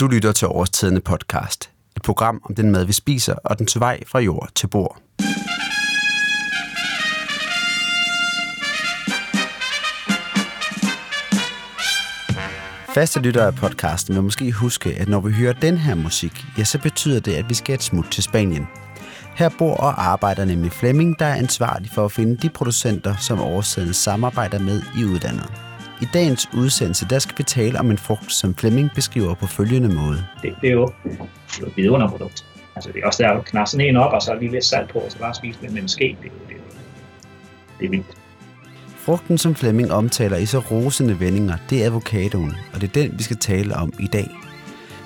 Du lytter til Årstidende podcast. Et program om den mad, vi spiser, og den vej fra jord til bord. Faste lyttere af podcasten vil måske huske, at når vi hører den her musik, ja, så betyder det, at vi skal et smut til Spanien. Her bor og arbejder nemlig Flemming, der er ansvarlig for at finde de producenter, som årsiderne samarbejder med i udlandet. I dagens udsendelse, der skal vi tale om en frugt, som Flemming beskriver på følgende måde. Det, det er jo, et vidunderprodukt. Altså det er også der at knapse sådan en op, og så lige lidt salt på, og så bare spise den med en ske. Det, det, det er vildt. Frugten, som Flemming omtaler i så rosende vendinger, det er avocadoen, og det er den, vi skal tale om i dag.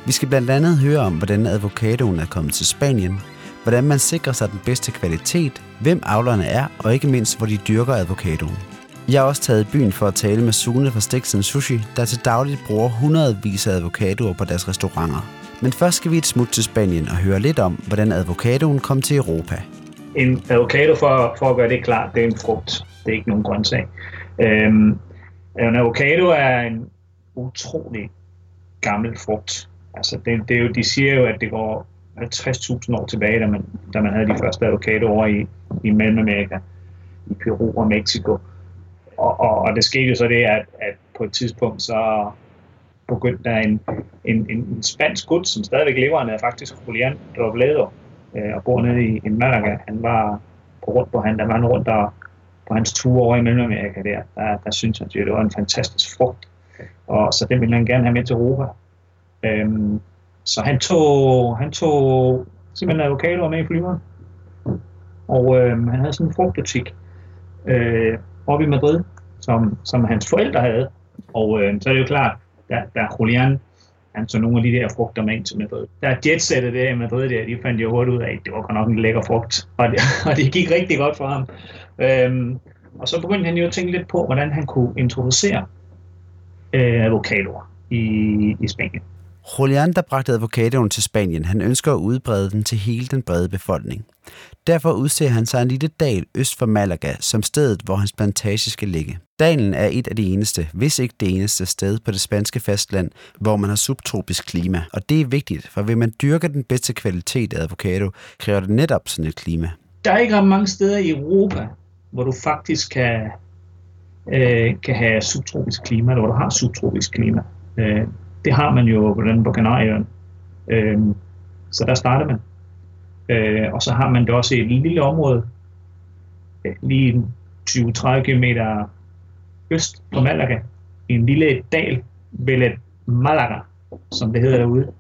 Vi skal blandt andet høre om, hvordan avocadoen er kommet til Spanien, hvordan man sikrer sig den bedste kvalitet, hvem avlerne er, og ikke mindst, hvor de dyrker avocadoen. Jeg har også taget i byen for at tale med Sune fra Stiksen Sushi, der til dagligt bruger hundredvis af avocadoer på deres restauranter. Men først skal vi et smut til Spanien og høre lidt om, hvordan avocadoen kom til Europa. En avocado, for, for at gøre det klart, det er en frugt. Det er ikke nogen grøntsag. Øhm, en avocado er en utrolig gammel frugt. Altså det, det er jo, de siger jo, at det går 50.000 år tilbage, da man, da man havde de første avocado over i, i Mellemamerika, i Peru og Mexico. Og, og, og det skete jo så det, at, at på et tidspunkt så begyndte der en, en, en spansk gut, som stadigvæk lever, han er faktisk Julian Robledo, øh, og bor nede i, i Malaga. Han var på rundt på han, der var han rundt der, på hans tur over i Mellemamerika der, der, der synes han, at det var en fantastisk frugt. Og så den ville han gerne have med til Europa. Øhm, så han tog, han tog simpelthen avocadoer med i flyveren. Og øh, han havde sådan en frugtbutik øh, oppe i Madrid, som, som hans forældre havde. Og øh, så er det jo klart, der, der Julian, han så nogle af de der frugter med ind til Madrid. Der er jetsættet der i Madrid, der, de fandt jo hurtigt ud af, at det var godt nok en lækker frugt. Og det, og det gik rigtig godt for ham. Øhm, og så begyndte han jo at tænke lidt på, hvordan han kunne introducere øh, avocadoer i, i Spanien. Julian, der bragte avocadoen til Spanien, han ønsker at udbrede den til hele den brede befolkning. Derfor udser han sig en lille dal øst for Malaga som stedet, hvor hans plantage skal ligge. Dalen er et af de eneste, hvis ikke det eneste sted på det spanske fastland, hvor man har subtropisk klima. Og det er vigtigt, for vil man dyrke den bedste kvalitet af avocado, kræver det netop sådan et klima. Der er ikke ret mange steder i Europa, hvor du faktisk kan, øh, kan have subtropisk klima, eller hvor du har subtropisk klima. Øh, det har man jo på den på Kanarieøen. Øh, så der starter man. Øh, og så har man det også i et lille område, lige 20-30 km øst på Malaga, i en lille dal, Velet Malaga, som det hedder derude.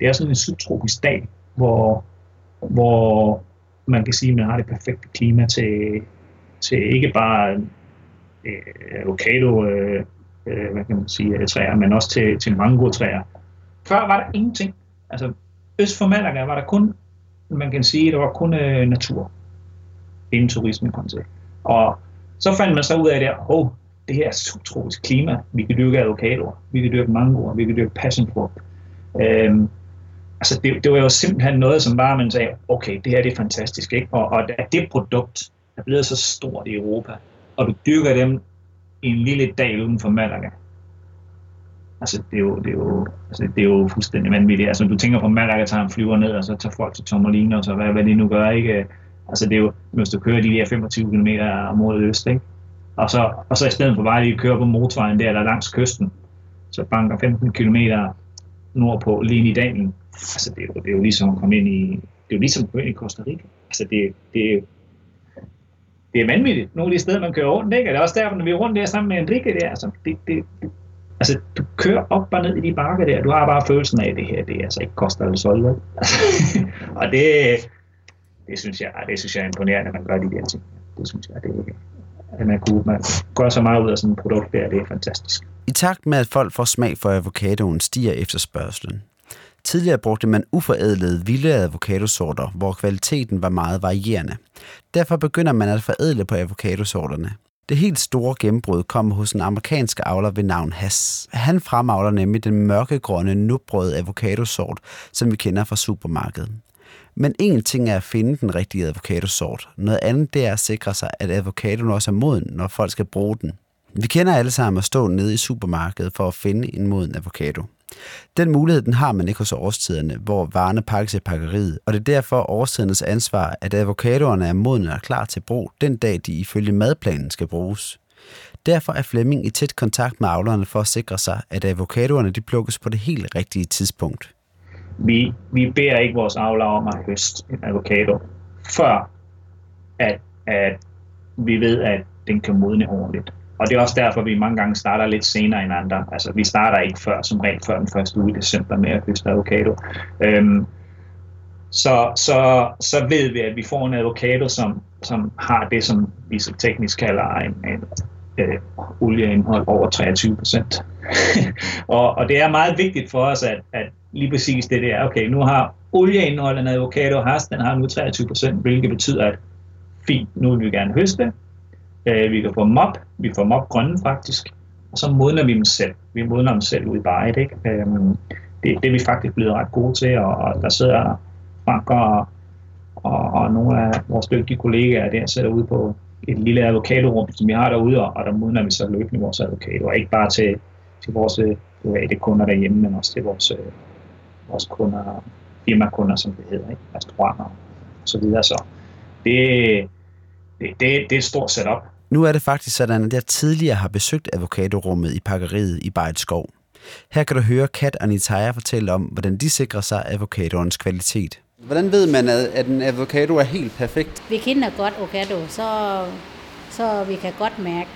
Det er sådan en subtropisk dal, hvor, hvor man kan sige, at man har det perfekte klima til, til ikke bare øh, avocado, øh, øh, hvad kan man sige, øh, træer, men også til, til mango-træer. Før var der ingenting. Altså, øst for Malaga var der kun, man kan sige, der var kun øh, natur, inden turismen kom til. Og så fandt man så ud af det, oh, det her er subtropisk klima. Vi kan dyrke avocadoer, vi kan dyrke mangoer, vi kan dyrke passionfrugt. Øhm, altså det, det var jo simpelthen noget, som bare man sagde, okay, det her det er fantastisk, ikke? Og, og at det produkt er blevet så stort i Europa, og du dyrker dem en lille dal uden for Malaga. Altså, det er jo, det er jo, altså, det er jo fuldstændig vanvittigt. Altså, du tænker på Malaga, tager en flyver ned, og så tager folk til Tommelino, og så hvad, hvad de nu gør, ikke? Altså, det er jo, hvis du kører de der 25 km mod øst, ikke? Og så, og så i stedet for bare lige at køre på motorvejen der, eller langs kysten, så banker 15 km nordpå, lige ind i dalen. Altså, det er jo, det er jo ligesom at komme ind i, det er jo ligesom at komme ind i Costa Rica. Altså, det, det er det er vanvittigt, nogle af de steder, man kører rundt, ikke? Og det er også derfor, når vi er rundt der sammen med Enrique der, altså, det, det, altså, du kører op og ned i de bakker der, du har bare følelsen af, at det her, det er altså ikke koster eller solgt, og det, det synes jeg, det synes jeg er imponerende, at man gør de der ting. Det synes jeg, det er at man kunne man gør så meget ud af sådan et produkt der, det er fantastisk. I takt med, at folk får smag for avocadoen, stiger efterspørgselen. Tidligere brugte man uforædlede vilde avocadosorter, hvor kvaliteten var meget varierende. Derfor begynder man at forædle på avocadosorterne. Det helt store gennembrud kom hos en amerikansk avler ved navn Hass. Han fremavler nemlig den mørkegrønne, nubrøde avocadosort, som vi kender fra supermarkedet. Men en ting er at finde den rigtige avocadosort. Noget andet det er at sikre sig, at avocadoen også er moden, når folk skal bruge den. Vi kender alle sammen at stå nede i supermarkedet for at finde en moden avocado. Den mulighed den har man ikke hos årstiderne, hvor varerne pakkes i pakkeriet, og det er derfor årstidernes ansvar, at avocadoerne er modne og klar til brug den dag, de ifølge madplanen skal bruges. Derfor er Flemming i tæt kontakt med avlerne for at sikre sig, at avocadoerne de plukkes på det helt rigtige tidspunkt. Vi, vi beder ikke vores avlere om at høste en avocado, før at, at vi ved, at den kan modne ordentligt. Og det er også derfor, vi mange gange starter lidt senere end andre. Altså, vi starter ikke før, som regel før den første uge i december med at høste avocado. Øhm, så, så, så ved vi, at vi får en avocado, som, som har det, som vi så teknisk kalder en, en øh, olieindhold over 23 procent. og, og det er meget vigtigt for os, at, at lige præcis det der, okay, nu har olieindholdet en avocado has, den har nu 23 procent, hvilket betyder, at fint, nu vil vi gerne høste, øh, vi kan få dem op, vi får dem op grønne faktisk, og så modner vi dem selv. Vi modner dem selv ud i bajet, ikke? Øhm, det, det er vi faktisk blevet ret gode til, og, og der sidder Frank og, og, og nogle af vores dygtige kollegaer der sidder ude på et lille advokatorum, som vi har derude, og, og der modner vi så løbende vores advokater, og ikke bare til, til vores øh, private kunder derhjemme, men også til vores, øh, vores kunder, firmakunder, som det hedder, ikke? restauranter og så videre. Så det, det, det, det er et stort setup. Nu er det faktisk sådan, at jeg tidligere har besøgt avocadorummet i pakkeriet i Bejt Skov. Her kan du høre Kat og Nitaya fortælle om, hvordan de sikrer sig avocadoens kvalitet. Hvordan ved man, at en avocado er helt perfekt? Vi kender godt avocado, så, så vi kan godt mærke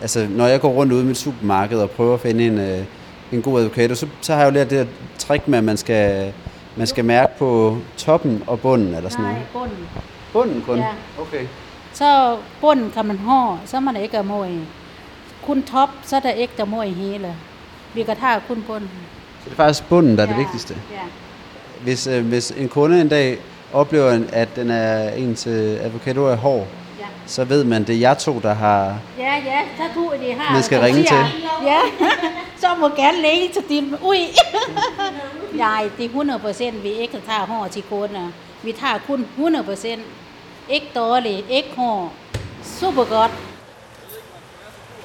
Altså, når jeg går rundt ude i mit supermarked og prøver at finde en, øh, en god avocado, så, så har jeg jo lært det her trick med, at man skal, man skal mærke på toppen og bunden, eller sådan Nej, noget. bunden. Bunden kun? Ja. Okay. Så bunden kan man have, så er man ikke mod i. Kun top, så er der ikke der i hele. Vi kan tage kun bunden. Så det er faktisk bunden, der er det ja. vigtigste. Ja. Hvis, øh, hvis en kunde en dag oplever, at den er ens øh, avocado er hård, Ja. så ved man, det er jer to, der har... Ja, ja, så tror jeg, de har. Man skal ringe siger, til. Ja, så må gerne lægge til din... Ui! Nej, det er 100 procent, vi ikke tager hård til kunder. Vi tager kun 100 procent. Ikke dårligt, ikke hård. Super godt.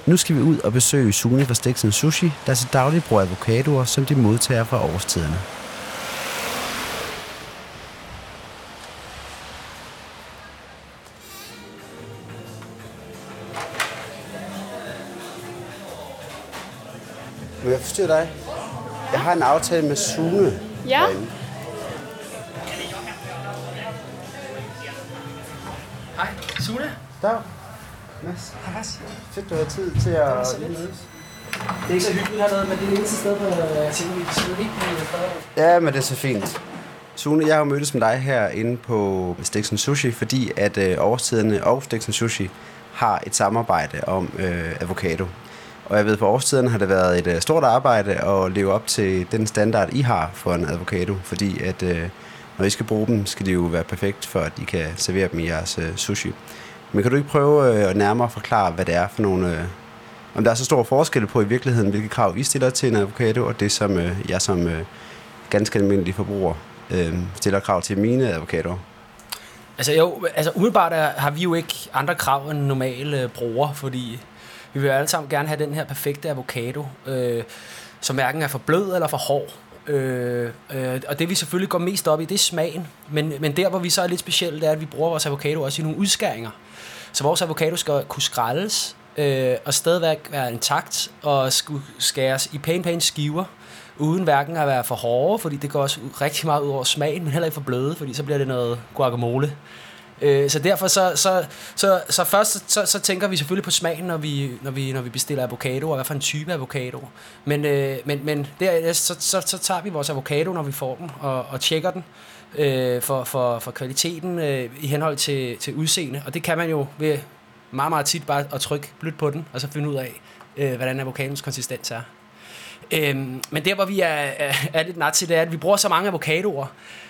Nu skal vi ud og besøge Sune fra Stiksen Sushi, der til daglig bruger avocadoer, som de modtager fra årstiderne. Må jeg forstyrre dig? Jeg har en aftale med Sune. Ja. derinde. Sune. Dag. Mads. Fedt, du har tid til at lige mødes. Det er ikke så hyggeligt hernede, men det er det eneste sted, hvor jeg tænker, vi kan sidde helt fred. Ja, men det er så fint. Sune, jeg har mødtes med dig herinde på Stiksen Sushi, fordi at øh, årstiderne og Stiksen Sushi har et samarbejde om øh, avocado. Og jeg ved, for årstiderne har det været et øh, stort arbejde at leve op til den standard, I har for en avocado, fordi at øh, når I skal bruge dem, skal de jo være perfekt, for at I kan servere dem i jeres øh, sushi. Men kan du ikke prøve øh, at nærmere forklare, hvad det er for nogle... Øh, om der er så stor forskel på i virkeligheden, hvilke krav I stiller til en avocado, og det som øh, jeg som øh, ganske almindelig forbruger øh, stiller krav til mine avocadoer. Altså jo, altså umiddelbart er, har vi jo ikke andre krav end normale øh, brugere, fordi vi vil alle sammen gerne have den her perfekte avocado, øh, som hverken er for blød eller for hård. Øh, øh, og det vi selvfølgelig går mest op i, det er smagen. Men, men der, hvor vi så er lidt specielt, det er, at vi bruger vores avocado også i nogle udskæringer. Så vores avocado skal kunne skrælles, øh, og stadigvæk være intakt, og skulle skæres i pæne, pæne skiver, uden hverken at være for hårde, fordi det går også rigtig meget ud over smagen, men heller ikke for bløde, fordi så bliver det noget guacamole. Øh, så derfor så, så, så, så først så, så tænker vi selvfølgelig på smagen, når vi, når vi, når vi bestiller avocado, og hvad for en type avocado. Men, øh, men, men der, så, så, så tager vi vores avocado, når vi får den, og, og tjekker den øh, for, for, for kvaliteten øh, i henhold til, til udseende. Og det kan man jo ved meget, meget tit bare at trykke blødt på den, og så finde ud af, øh, hvordan avocadens konsistens er. Øhm, men der, hvor vi er, er, er lidt nat til, det er, at vi bruger så mange avocadoer,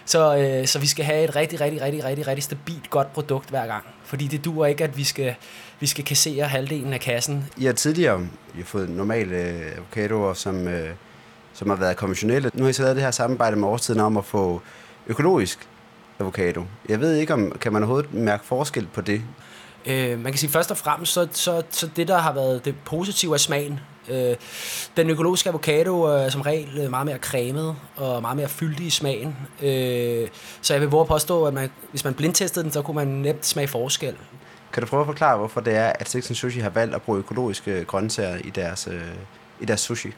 så, øh, så vi skal have et rigtig, rigtig, rigtig, rigtig, rigtig stabilt godt produkt hver gang. Fordi det duer ikke, at vi skal, vi skal kassere halvdelen af kassen. I har tidligere I har fået normale øh, avocadoer, som, øh, som har været konventionelle. Nu har I så lavet det her samarbejde med årstiden om at få økologisk avocado. Jeg ved ikke, om kan man overhovedet mærke forskel på det? Øh, man kan sige først og fremmest, så, så, så det der har været det positive af smagen. Øh, den økologiske avocado er som regel øh, meget mere cremet og meget mere fyldig i smagen. Øh, så jeg vil våge påstå, at man, hvis man blindtestede den, så kunne man nemt smage forskel. Kan du prøve at forklare, hvorfor det er, at Sixten Sushi har valgt at bruge økologiske grøntsager i deres, øh, i deres sushi?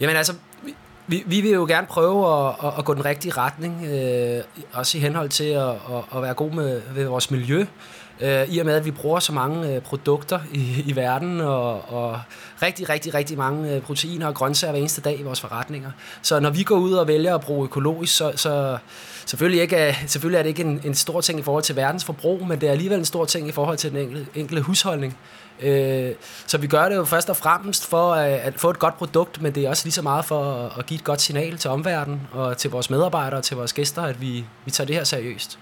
Jamen altså, vi, vi vil jo gerne prøve at, at, at gå den rigtige retning, øh, også i henhold til at, at, at være god med, med vores miljø. Øh, I og med, at vi bruger så mange øh, produkter i, i verden, og, og rigtig, rigtig, rigtig mange øh, proteiner og grøntsager hver eneste dag i vores forretninger. Så når vi går ud og vælger at bruge økologisk, så, så selvfølgelig, ikke, selvfølgelig er det ikke en, en stor ting i forhold til verdens forbrug, men det er alligevel en stor ting i forhold til den enkelte, enkelte husholdning. Øh, så vi gør det jo først og fremmest for at, at få et godt produkt, men det er også lige så meget for at, give et godt signal til omverdenen og til vores medarbejdere og til vores gæster, at vi, vi tager det her seriøst.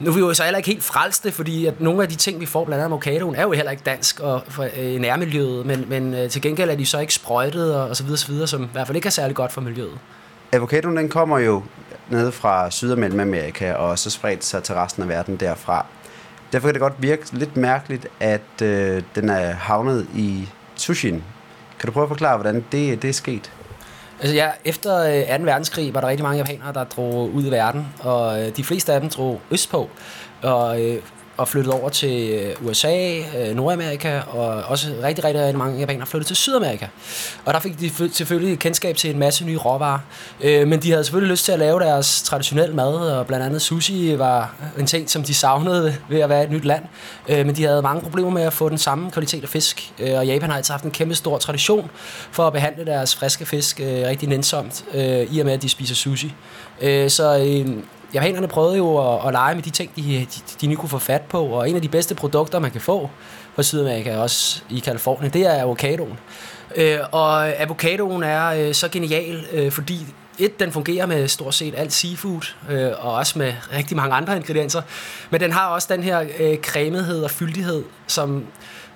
Nu er vi jo så heller ikke helt frelste, fordi at nogle af de ting, vi får, blandt andet avocadoen, er jo heller ikke dansk og for, øh, nærmiljøet, men, men øh, til gengæld er de så ikke sprøjtet og, og så videre, så videre, som i hvert fald ikke er særlig godt for miljøet. Avocadoen den kommer jo nede fra Syd- og Mellemamerika og så spredt sig til resten af verden derfra. Derfor kan det godt virke lidt mærkeligt, at øh, den er havnet i sushin. Kan du prøve at forklare, hvordan det, det er sket? Altså ja, efter øh, 2. Verdenskrig var der rigtig mange japanere, der drog ud i verden, og øh, de fleste af dem drog østpå. Og øh, og flyttet over til øh, USA, øh, Nordamerika, og også rigtig, rigtig, rigtig mange japanere flyttet til Sydamerika. Og der fik de selvfølgelig kendskab til en masse nye råvarer. Øh, men de havde selvfølgelig lyst til at lave deres traditionelle mad, og blandt andet sushi var en ting, som de savnede ved at være et nyt land. Men de havde mange problemer med at få den samme kvalitet af fisk. Og Japan har altså haft en kæmpe stor tradition for at behandle deres friske fisk rigtig nænsomt, i og med at de spiser sushi. Så japanerne prøvede jo at, at lege med de ting, de, de, de nu kunne få fat på, og en af de bedste produkter, man kan få fra Sydamerika, også i Kalifornien, det er avocadoen. Øh, og avocadoen er øh, så genial, øh, fordi et, den fungerer med stort set alt seafood, øh, og også med rigtig mange andre ingredienser, men den har også den her øh, cremethed og fyldighed, som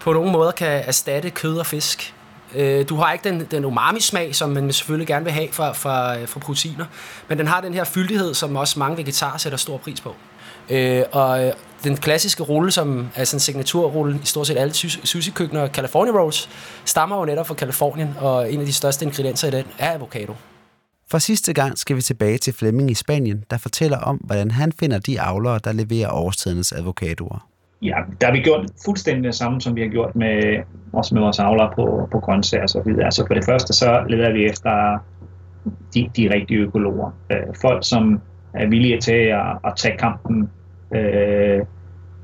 på nogle måder kan erstatte kød og fisk. Øh, du har ikke den, den umami-smag, som man selvfølgelig gerne vil have fra, fra, øh, fra proteiner, men den har den her fyldighed, som også mange vegetarer sætter stor pris på. Øh, og øh, den klassiske rulle, som er sådan en signaturrulle i stort set alle sushi-køkkener, California Rolls, stammer jo netop fra Kalifornien, og en af de største ingredienser i den er avocado. For sidste gang skal vi tilbage til Flemming i Spanien, der fortæller om, hvordan han finder de avlere, der leverer årstidens avocadoer. Ja, der har vi gjort fuldstændig det samme, som vi har gjort med, også med vores avler på, på grøntsager og så videre. Altså for det første, så leder vi efter de, de rigtige økologer. Øh, folk, som er villige til at, at tage kampen, øh,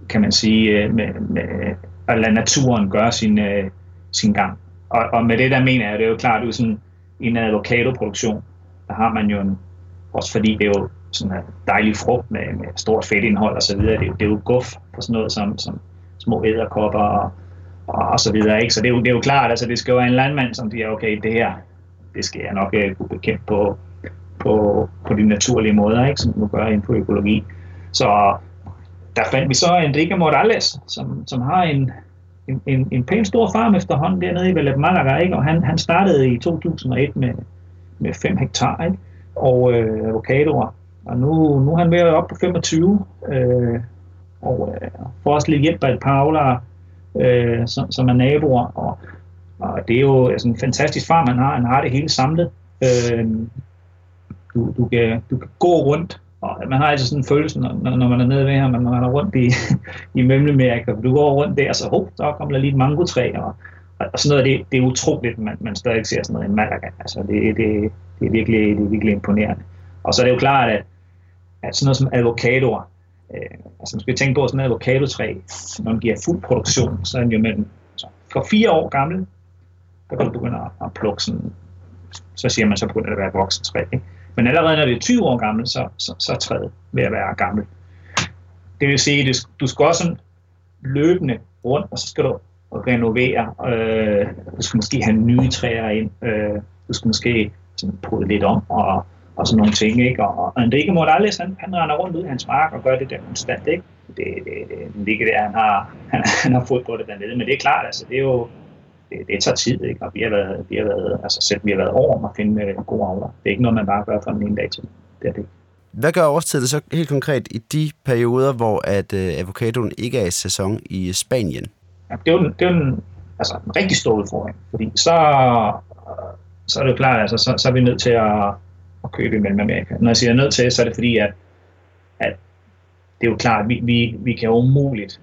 kan man sige, øh, med, med at lade naturen gøre sin, øh, sin gang. Og, og med det der mener jeg, det er jo klart, at sådan, i en avocado-produktion, der har man jo en, også fordi det er jo sådan en dejlig frugt med, med stort fedtindhold osv. Det, det er jo guf på sådan noget som, som små æderkopper og, og, og så videre. Ikke? Så det er, jo, det er jo klart, altså det skal jo være en landmand, som siger, okay, det her, det skal jeg nok uh, kunne bekæmpe på, på, på de naturlige måder, ikke? som du gør inden for økologi. Så der fandt vi så Enrique Morales, som, som har en, en, en, en pæn stor farm efterhånden dernede i Valep Malaga, ikke? og han, han startede i 2001 med, med 5 hektar, ikke? og øh, avocadoer. Og nu, nu er han ved at op på 25, øh, og øh, får også lidt hjælp af et par avlere, øh, som, som er naboer. Og, og det er jo altså, en fantastisk farm, han har. Han har det hele samlet. Øh, du, du, kan, du kan gå rundt, og man har altså sådan en følelse, når, når man er nede ved ham, når man er rundt i, i Mellemamerika. Du går rundt der, så hop, der kommer der lige et mangotræ, og, og sådan noget, det, det er utroligt, man, man stadig ser sådan noget i Malaga. Altså, det, det, det, er virkelig, det er virkelig imponerende. Og så er det jo klart, at at sådan noget som avocadoer, øh, altså man skal tænke på, sådan en avocadotræ, når den giver fuld produktion, så er den jo mellem så for fire år gammel, der kan du begynde at, at plukke sådan, så siger man, så begynder det at være et voksen træ. Ikke? Men allerede når det er 20 år gammel, så, så, så er træet ved at være gammel. Det vil sige, at du skal også sådan løbende rundt, og så skal du renovere. Øh, du skal måske have nye træer ind. Øh, du skal måske sådan prøve lidt om, og og sådan nogle ting, ikke? Og, og Enrique Morales, han, han render rundt ud i hans mark og gør det der konstant, ikke? Det, det, det ligger der, han har, han, han har fået på det dernede, men det er klart, altså, det er jo, det, det tager tid, ikke? Og vi har været, vi har været, altså selv vi har været over om at finde uh, gode avler. Det er ikke noget, man bare gør fra den ene dag til. Det er det. Hvad gør årstiden så helt konkret i de perioder, hvor at øh, avocadoen ikke er i sæson i Spanien? Ja, det er jo, det er en, altså, en rigtig stor udfordring, fordi så, så er det jo klart, altså, så, så er vi nødt til at, at købe i Mellemamerika. Når jeg siger nødt til, så er det fordi, at, at det er jo klart, at vi, vi, vi kan umuligt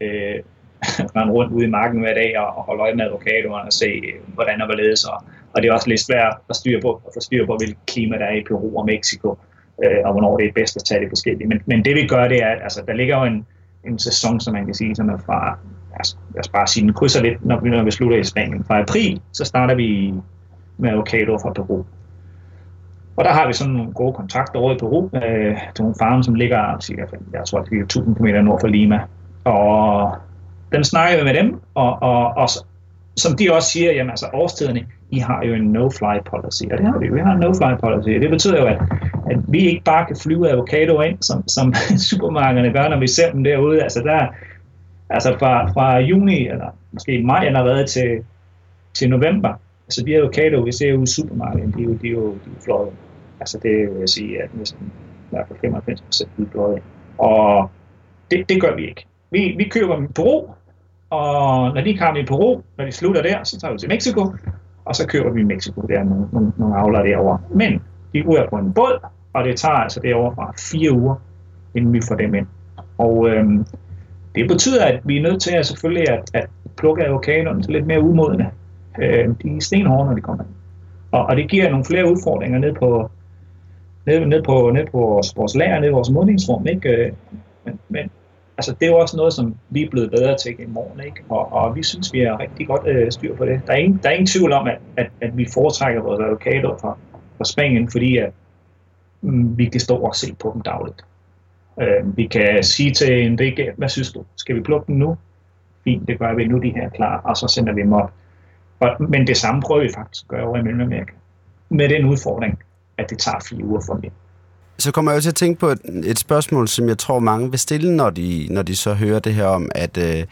øh, rende rundt ude i marken hver dag og, og holde øje med avocadoerne og se, øh, hvordan og hvorledes. Og, og det er også lidt svært at, styre på, at få styr på, hvilket klima der er i Peru og Mexico, øh, og hvornår det er bedst at tage det forskellige. Men, men det vi gør, det er, at altså, der ligger jo en, en sæson, som man kan sige, som er fra, altså, lad os bare sige, den krydser lidt, når vi, når vi slutter i Spanien. Fra april, så starter vi med avocado fra Peru. Og der har vi sådan nogle gode kontakter over i Peru øh, til nogle farme, som ligger cirka, jeg tror, det er 1000 km nord for Lima. Og den snakker vi med dem, og, og, og som de også siger, jamen altså årstiderne, I har jo en no-fly policy, og det har vi jo. Vi har en no-fly policy, og det betyder jo, at, at vi ikke bare kan flyve avocado ind, som, som supermarkederne gør, når vi ser dem derude. Altså der, altså fra, fra juni, eller måske maj allerede til, til november, altså de avocado, vi ser ude i supermarkedet, de er jo, de er jo, de er fløjet. Altså det vil jeg sige, at næsten i hvert fald 95 procent er. Og det, det gør vi ikke. Vi, vi køber dem i Peru, og når de kommer i Peru, når de slutter der, så tager vi til Mexico, og så køber vi i Mexico. Der er nogle, nogle, nogle avler derovre. Men de er på en båd, og det tager altså derovre fra fire uger, inden vi får dem ind. Og øhm, det betyder, at vi er nødt til at selvfølgelig at, at plukke avocadoen til lidt mere umodne. Øh, de er stenhårde, når de kommer ind. Og, og det giver nogle flere udfordringer ned på, ned, ned på, ned på vores, vores lager, ned i vores modningsrum. Ikke? Øh, men, men altså, det er jo også noget, som vi er blevet bedre til i morgen, ikke? Og, og vi synes, vi har rigtig godt øh, styr på det. Der er ingen, der er ingen tvivl om, at, at, at vi foretrækker vores advokater fra, fra Spanien, fordi at, mm, vi kan stå og se på dem dagligt. Øh, vi kan sige til en Enrique, hvad synes du? Skal vi plukke dem nu? Fint, det gør vi nu, de her klar, og så sender vi dem op. Og, men det samme prøver vi faktisk at gøre over i Mellemamerika. Med den udfordring, at det tager fire uger for mig. så kommer jeg jo til at tænke på et, et spørgsmål, som jeg tror mange vil stille, når de, når de så hører det her om, at, øh,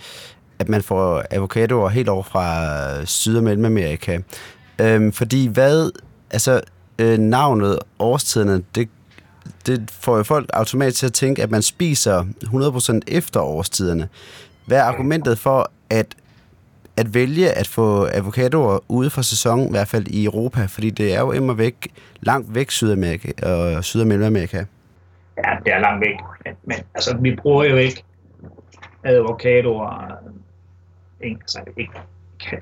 at man får avocadoer helt over fra Syd- og Mellemamerika. Øhm, fordi hvad, altså øh, navnet, årstiderne, det, det får jo folk automatisk til at tænke, at man spiser 100% efter årstiderne. Hvad er argumentet for, at at vælge at få avocadoer ude fra sæson, i hvert fald i Europa, fordi det er jo immer væk, langt væk Sydamerika og Syd- og Mellemamerika. Ja, det er langt væk. Men, men altså, vi bruger jo ikke avocadoer øh, ikke, altså, ikke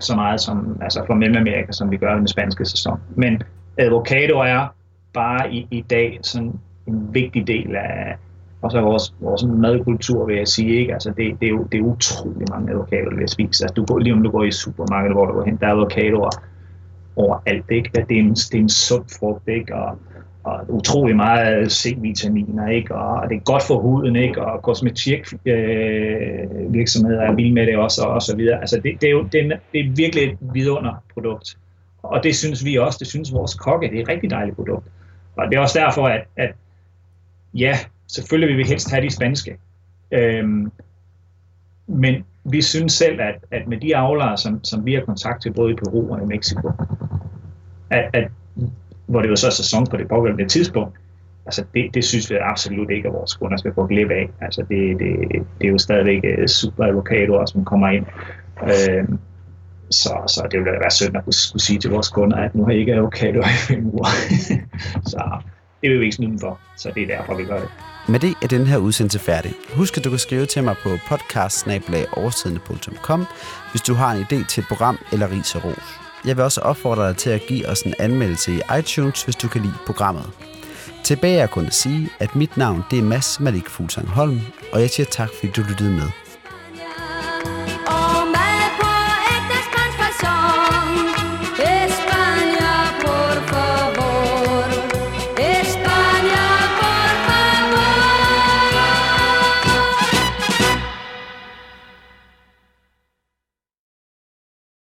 så meget som altså fra Mellemamerika, som vi gør i den spanske sæson. Men avocadoer er bare i, i dag sådan en vigtig del af, og så vores, vores madkultur, vil jeg sige, ikke? Altså, det, det, er jo, det er utrolig mange avocadoer, vi spiser. Altså, du går, lige om du går i supermarkedet, hvor du går hen, der er avocadoer overalt, ikke? Det er en, det er en sund frugt, ikke? Og, og utrolig meget C-vitaminer, ikke? Og det er godt for huden, ikke? Og kosmetik øh, virksomheder er vilde med det også, og, og så videre. Altså, det, det, er jo det er, det er virkelig et vidunderprodukt. Og det synes vi også, det synes vores kokke, det er et rigtig dejligt produkt. Og det er også derfor, at, at ja, selvfølgelig vil vi helst have de spanske. Øhm, men vi synes selv, at, at med de avlere, som, som vi har kontakt til både i Peru og i Mexico, at, at, hvor det jo så er sæson på det pågældende tidspunkt, altså det, det synes vi absolut ikke, at vores kunder skal gå glip af. Altså det, det, det er jo stadigvæk øh, super avocadoer, som kommer ind. Øhm, så, så det ville være synd at kunne, sige til vores kunder, at nu har I ikke avocadoer i fem uger. så det vil vi ikke snyde for, så det er derfor, vi gør det. Med det er den her udsendelse færdig. Husk, at du kan skrive til mig på podcast hvis du har en idé til et program eller ris og ros. Jeg vil også opfordre dig til at give os en anmeldelse i iTunes, hvis du kan lide programmet. Tilbage er kun at sige, at mit navn det er Mads Malik Fuglsang Holm, og jeg siger tak, fordi du lyttede med.